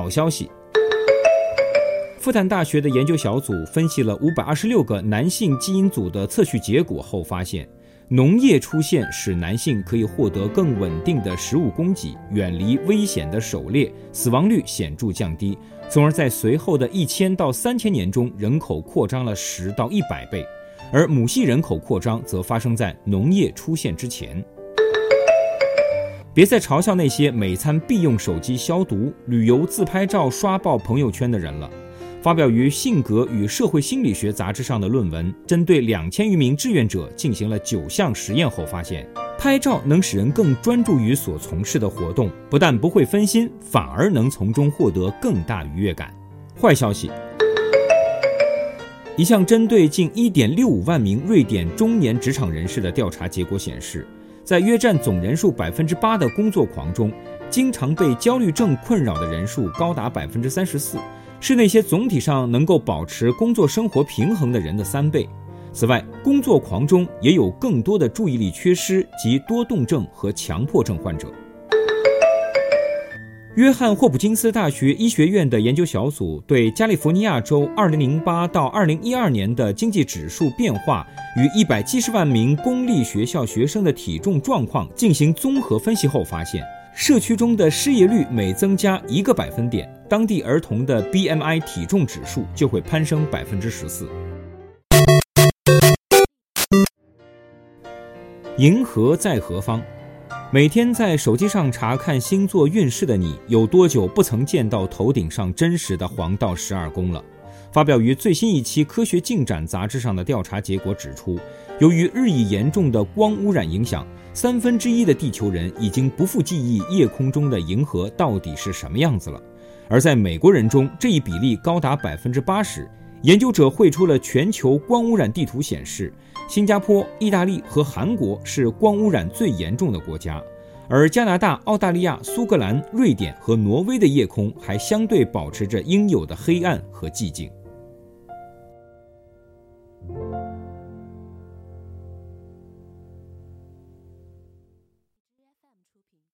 好消息。复旦大学的研究小组分析了五百二十六个男性基因组的测序结果后发现，农业出现使男性可以获得更稳定的食物供给，远离危险的狩猎，死亡率显著降低，从而在随后的一千到三千年中，人口扩张了十到一百倍，而母系人口扩张则发生在农业出现之前。别再嘲笑那些每餐必用手机消毒、旅游自拍照刷爆朋友圈的人了。发表于《性格与社会心理学》杂志上的论文，针对两千余名志愿者进行了九项实验后发现，拍照能使人更专注于所从事的活动，不但不会分心，反而能从中获得更大愉悦感。坏消息：一项针对近一点六五万名瑞典中年职场人士的调查结果显示，在约占总人数百分之八的工作狂中，经常被焦虑症困扰的人数高达百分之三十四。是那些总体上能够保持工作生活平衡的人的三倍。此外，工作狂中也有更多的注意力缺失及多动症和强迫症患者。约翰霍普金斯大学医学院的研究小组对加利福尼亚州2008到2012年的经济指数变化与170万名公立学校学生的体重状况进行综合分析后发现。社区中的失业率每增加一个百分点，当地儿童的 BMI 体重指数就会攀升百分之十四。银河在何方？每天在手机上查看星座运势的你，有多久不曾见到头顶上真实的黄道十二宫了？发表于最新一期《科学进展》杂志上的调查结果指出，由于日益严重的光污染影响。三分之一的地球人已经不复记忆夜空中的银河到底是什么样子了，而在美国人中，这一比例高达百分之八十。研究者绘出了全球光污染地图，显示新加坡、意大利和韩国是光污染最严重的国家，而加拿大、澳大利亚、苏格兰、瑞典和挪威的夜空还相对保持着应有的黑暗和寂静。